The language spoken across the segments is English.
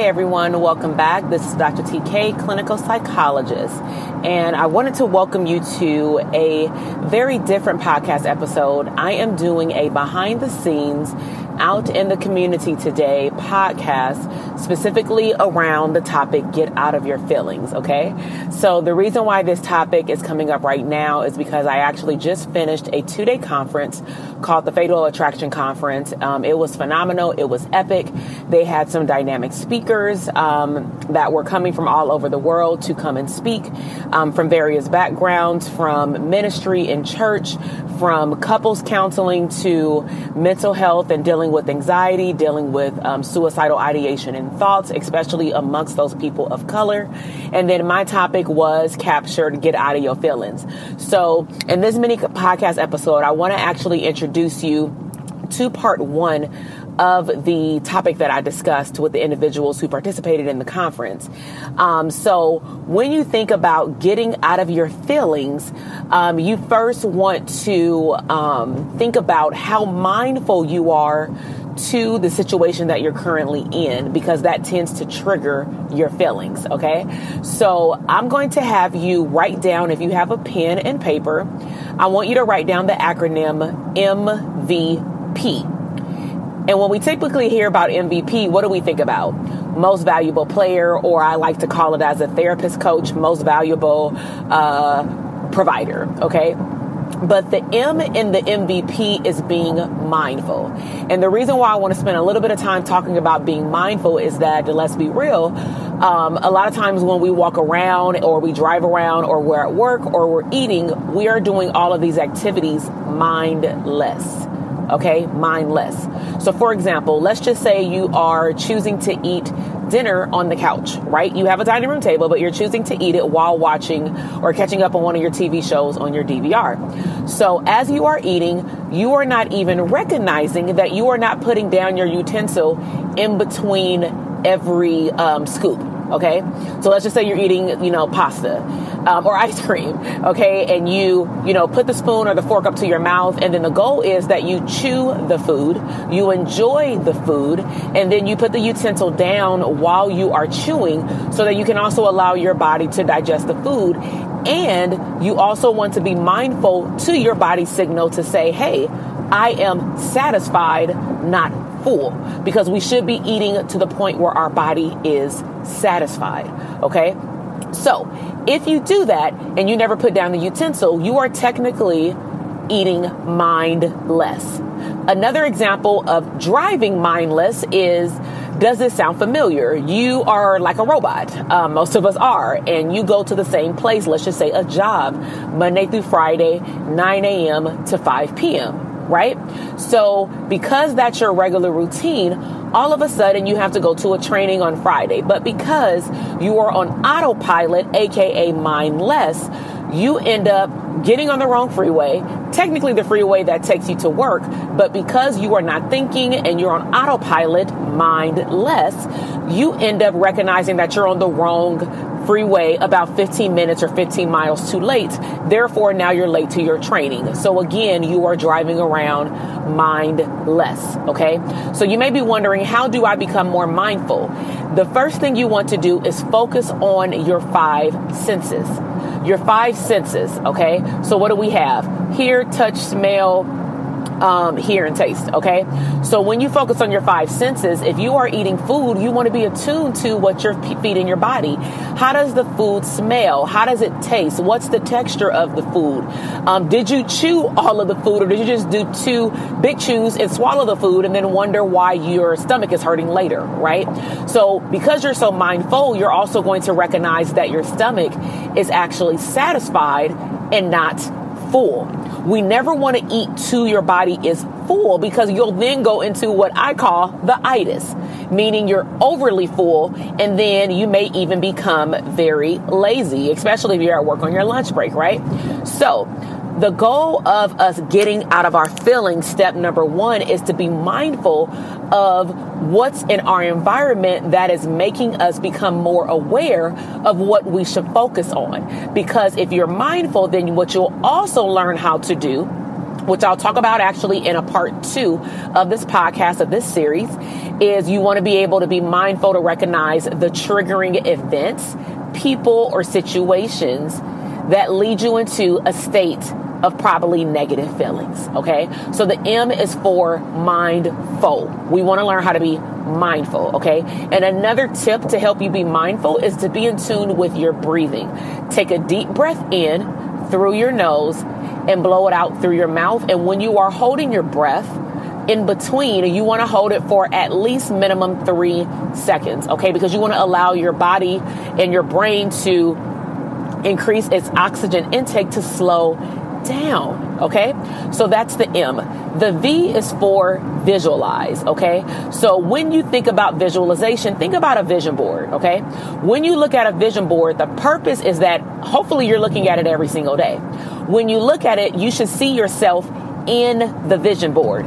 Hey everyone, welcome back. This is Dr. TK, clinical psychologist, and I wanted to welcome you to a very different podcast episode. I am doing a behind the scenes out in the community today podcast specifically around the topic get out of your feelings okay? So the reason why this topic is coming up right now is because i actually just finished a two-day conference called the fatal attraction conference. Um, it was phenomenal. It was epic. They had some dynamic speakers um, that were coming from all over the world to come and speak um, from various backgrounds from ministry in church from couples counseling to mental health and dealing with anxiety, dealing with um, suicidal ideation and thoughts, especially amongst those people of color. And then my topic was captured, get out of your feelings. So in this mini podcast episode, I want to actually introduce you to part one of the topic that I discussed with the individuals who participated in the conference. Um, so, when you think about getting out of your feelings, um, you first want to um, think about how mindful you are to the situation that you're currently in because that tends to trigger your feelings. Okay. So I'm going to have you write down, if you have a pen and paper, I want you to write down the acronym MVP. And when we typically hear about MVP, what do we think about? Most valuable player, or I like to call it as a therapist coach, most valuable uh, provider. Okay. But the M in the MVP is being mindful. And the reason why I want to spend a little bit of time talking about being mindful is that, let's be real, um, a lot of times when we walk around or we drive around or we're at work or we're eating, we are doing all of these activities mindless okay? Mindless. So, for example, let's just say you are choosing to eat dinner on the couch, right? You have a dining room table, but you're choosing to eat it while watching or catching up on one of your TV shows on your DVR. So, as you are eating, you are not even recognizing that you are not putting down your utensil in between every um, scoop okay? So let's just say you're eating you know pasta um, or ice cream okay? And you you know put the spoon or the fork up to your mouth and then the goal is that you chew the food you enjoy the food and then you put the utensil down while you are chewing so that you can also allow your body to digest the food. And you also want to be mindful to your body signal to say hey i am satisfied not full. Because we should be eating to the point where our body is satisfied. Okay. So, if you do that and you never put down the utensil, you are technically eating mindless. Another example of driving mindless is does this sound familiar? You are like a robot. Um, most of us are. And you go to the same place, let's just say a job, Monday through Friday, 9 a.m. to 5 p.m., right? So, because that's your regular routine, all of a sudden you have to go to a training on Friday. But because you are on autopilot, aka mindless, you end up getting on the wrong freeway, technically the freeway that takes you to work, but because you are not thinking and you're on autopilot, mindless, you end up recognizing that you're on the wrong freeway about 15 minutes or 15 miles too late. Therefore, now you're late to your training. So again, you are driving around mindless. Okay. So you may be wondering, how do I become more mindful? The first thing you want to do is focus on your five senses your five senses, okay? So what do we have? Hear, touch, smell, um, hear and taste. Okay. So when you focus on your five senses, if you are eating food, you want to be attuned to what you're feeding your body. How does the food smell? How does it taste? What's the texture of the food? Um, did you chew all of the food or did you just do two big chews and swallow the food and then wonder why your stomach is hurting later? Right. So because you're so mindful, you're also going to recognize that your stomach is actually satisfied and not full. We never want to eat till your body is full because you'll then go into what I call the itis, meaning you're overly full and then you may even become very lazy, especially if you're at work on your lunch break, right? So, the goal of us getting out of our feelings, step number one, is to be mindful of what's in our environment that is making us become more aware of what we should focus on. Because if you're mindful, then what you'll also learn how to do which I'll talk about actually in a part two of this podcast, of this series, is you want to be able to be mindful to recognize the triggering events, people, or situations that lead you into a state of probably negative feelings. Okay. So the M is for mindful. We want to learn how to be mindful. Okay. And another tip to help you be mindful is to be in tune with your breathing. Take a deep breath in through your nose and blow it out through your mouth. And when you are holding your breath, in between, you want to hold it for at least minimum three seconds, okay? Because you want to allow your body and your brain to increase its oxygen intake to slow down. Okay. So that's the M. The V is for visualize. Okay. So when you think about visualization, think about a vision board. Okay. When you look at a vision board, the purpose is that hopefully you're looking at it every single day. When you look at it, you should see yourself in the vision board.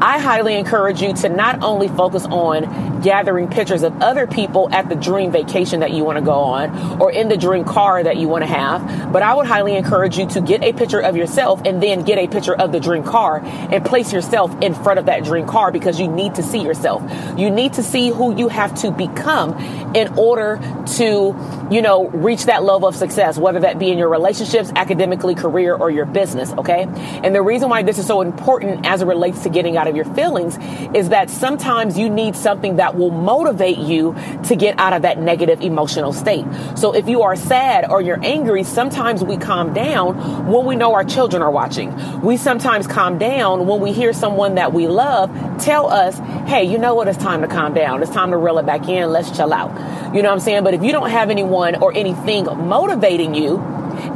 I highly encourage you to not only focus on gathering pictures of other people at the dream vacation that you want to go on or in the dream car that you want to have, but I would highly encourage you to get a picture of yourself and then get a picture of the dream car and place yourself in front of that dream car because you need to see yourself. You need to see who you have to become in order to, you know, reach that level of success, whether that be in your relationships, academically, career, or your business. Okay. And the reason why this is so important as it relates to getting out of your feelings is that sometimes you need something that will motivate you to get out of that negative emotional state. So if you are sad or you're angry, sometimes we calm down when we know our children are watching. We sometimes calm down when we hear someone that we love tell us, hey, you know what? It's time to calm down. It's time to reel it back in. Let's chill out. You know what I'm saying? But if you don't have anyone or anything motivating you,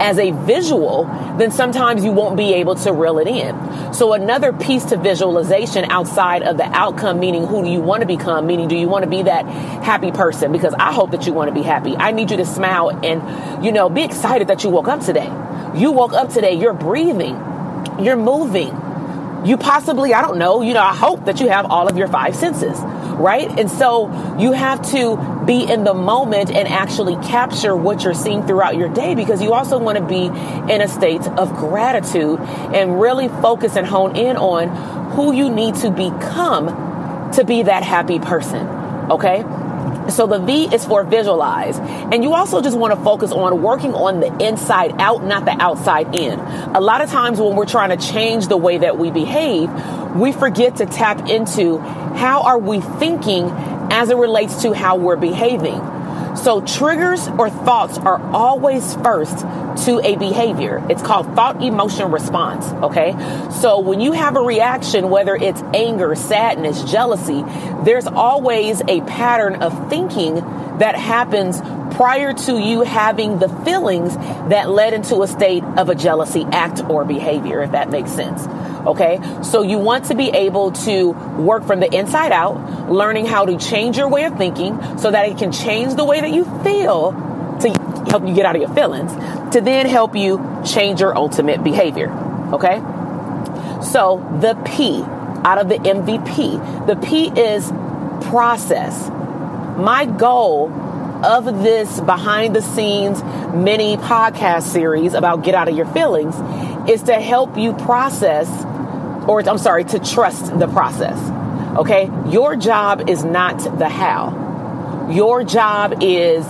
as a visual, then sometimes you won't be able to reel it in. So another piece to visualization outside of the outcome, meaning who do you want to become, meaning do you want to be that happy person? Because I hope that you want to be happy. I need you to smile and, you know, be excited that you woke up today. You woke up today, you're breathing, you're moving. You possibly, I don't know, you know, I hope that you have all of your five senses, right? And so you have to be in the moment and actually capture what you're seeing throughout your day because you also want to be in a state of gratitude and really focus and hone in on who you need to become to be that happy person. Okay? So the V is for visualize. And you also just want to focus on working on the inside out, not the outside in. A lot of times when we're trying to change the way that we behave, we forget to tap into how are we thinking as it relates to how we're behaving. So, triggers or thoughts are always first to a behavior. It's called thought emotion response. Okay. So, when you have a reaction, whether it's anger, sadness, jealousy, there's always a pattern of thinking that happens prior to you having the feelings that led into a state of a jealousy act or behavior, if that makes sense. Okay. So you want to be able to work from the inside out, learning how to change your way of thinking so that it can change the way that you feel to help you get out of your feelings, to then help you change your ultimate behavior. Okay. So the P out of the MVP, the P is process. My goal of this behind the scenes mini podcast series about get out of your feelings is to help you process or I'm sorry, to trust the process. Okay? Your job is not the how. Your job is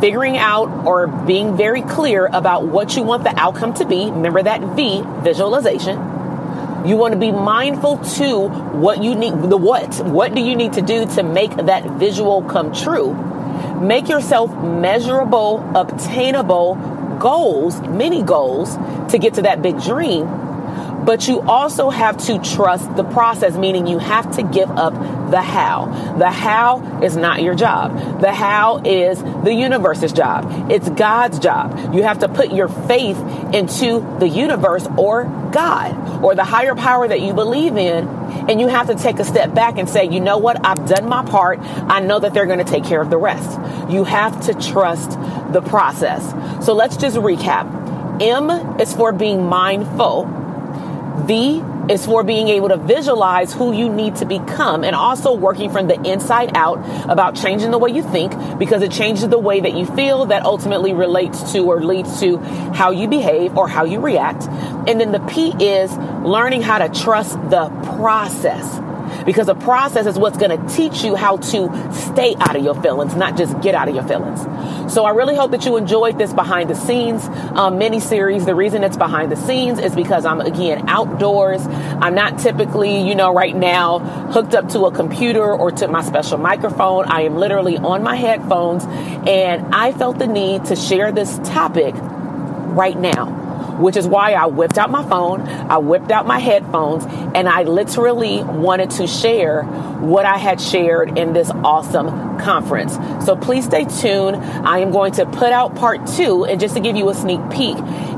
figuring out or being very clear about what you want the outcome to be. Remember that V, visualization. You want to be mindful to what you need, the what. What do you need to do to make that visual come true? Make yourself measurable, obtainable goals, mini goals to get to that big dream but you also have to trust the process, meaning you have to give up the how. The how is not your job. The how is the universe's job. It's God's job. You have to put your faith into the universe or God or the higher power that you believe in. And you have to take a step back and say, you know what? I've done my part. I know that they're going to take care of the rest. You have to trust the process. So let's just recap. M is for being mindful. V is for being able to visualize who you need to become and also working from the inside out about changing the way you think because it changes the way that you feel that ultimately relates to or leads to how you behave or how you react. And then the P is learning how to trust the process because a process is what's going to teach you how to stay out of your feelings, not just get out of your feelings. So I really hope that you enjoyed this behind the scenes um, mini series. The reason it's behind the scenes is because I'm again outdoors. I'm not typically, you know, right now hooked up to a computer or to my special microphone. I am literally on my headphones and I felt the need to share this topic right now which is why I whipped out my phone, I whipped out my headphones, and I literally wanted to share what I had shared in this awesome conference. So please stay tuned. I am going to put out part two, and just to give you a sneak peek,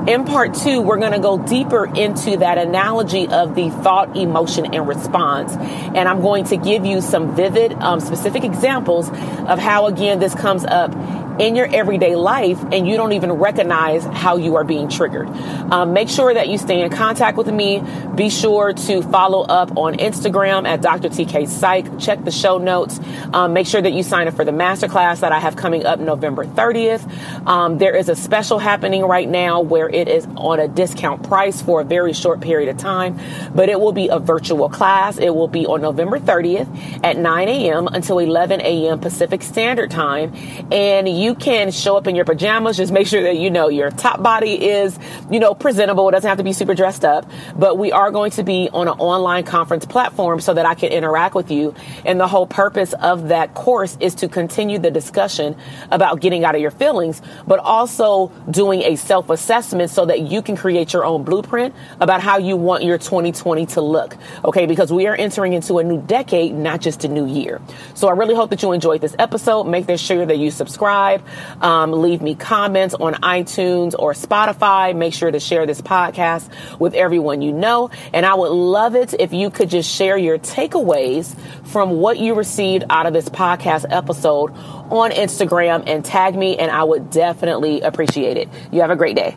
in part two, we're going to go deeper into that analogy of the thought, emotion, and response. And I'm going to give you some vivid, um, specific examples of how, again, this comes up in your everyday life and you don't even recognize how you are being triggered. Um, make sure that you stay in contact with me. Be sure to follow up on Instagram at Dr. TK Psych. Check the show notes. Um, make sure that you sign up for the masterclass that I have coming up November 30th. Um, there is a special happening right now where it is on a discount price for a very short period of time, but it will be a virtual class. It will be on November 30th at 9 a.m. until 11 a.m. Pacific Standard Time. And you you can show up in your pajamas. Just make sure that you know your top body is, you know, presentable. It doesn't have to be super dressed up, but we are going to be on an online conference platform so that I can interact with you. And the whole purpose of that course is to continue the discussion about getting out of your feelings, but also doing a self assessment so that you can create your own blueprint about how you want your 2020 to look. Okay. Because we are entering into a new decade, not just a new year. So I really hope that you enjoyed this episode. Make sure that you subscribe subscribe. Um, leave me comments on iTunes or Spotify. Make sure to share this podcast with everyone you know. And I would love it if you could just share your takeaways from what you received out of this podcast episode on Instagram and tag me, and I would definitely appreciate it. You have a great day.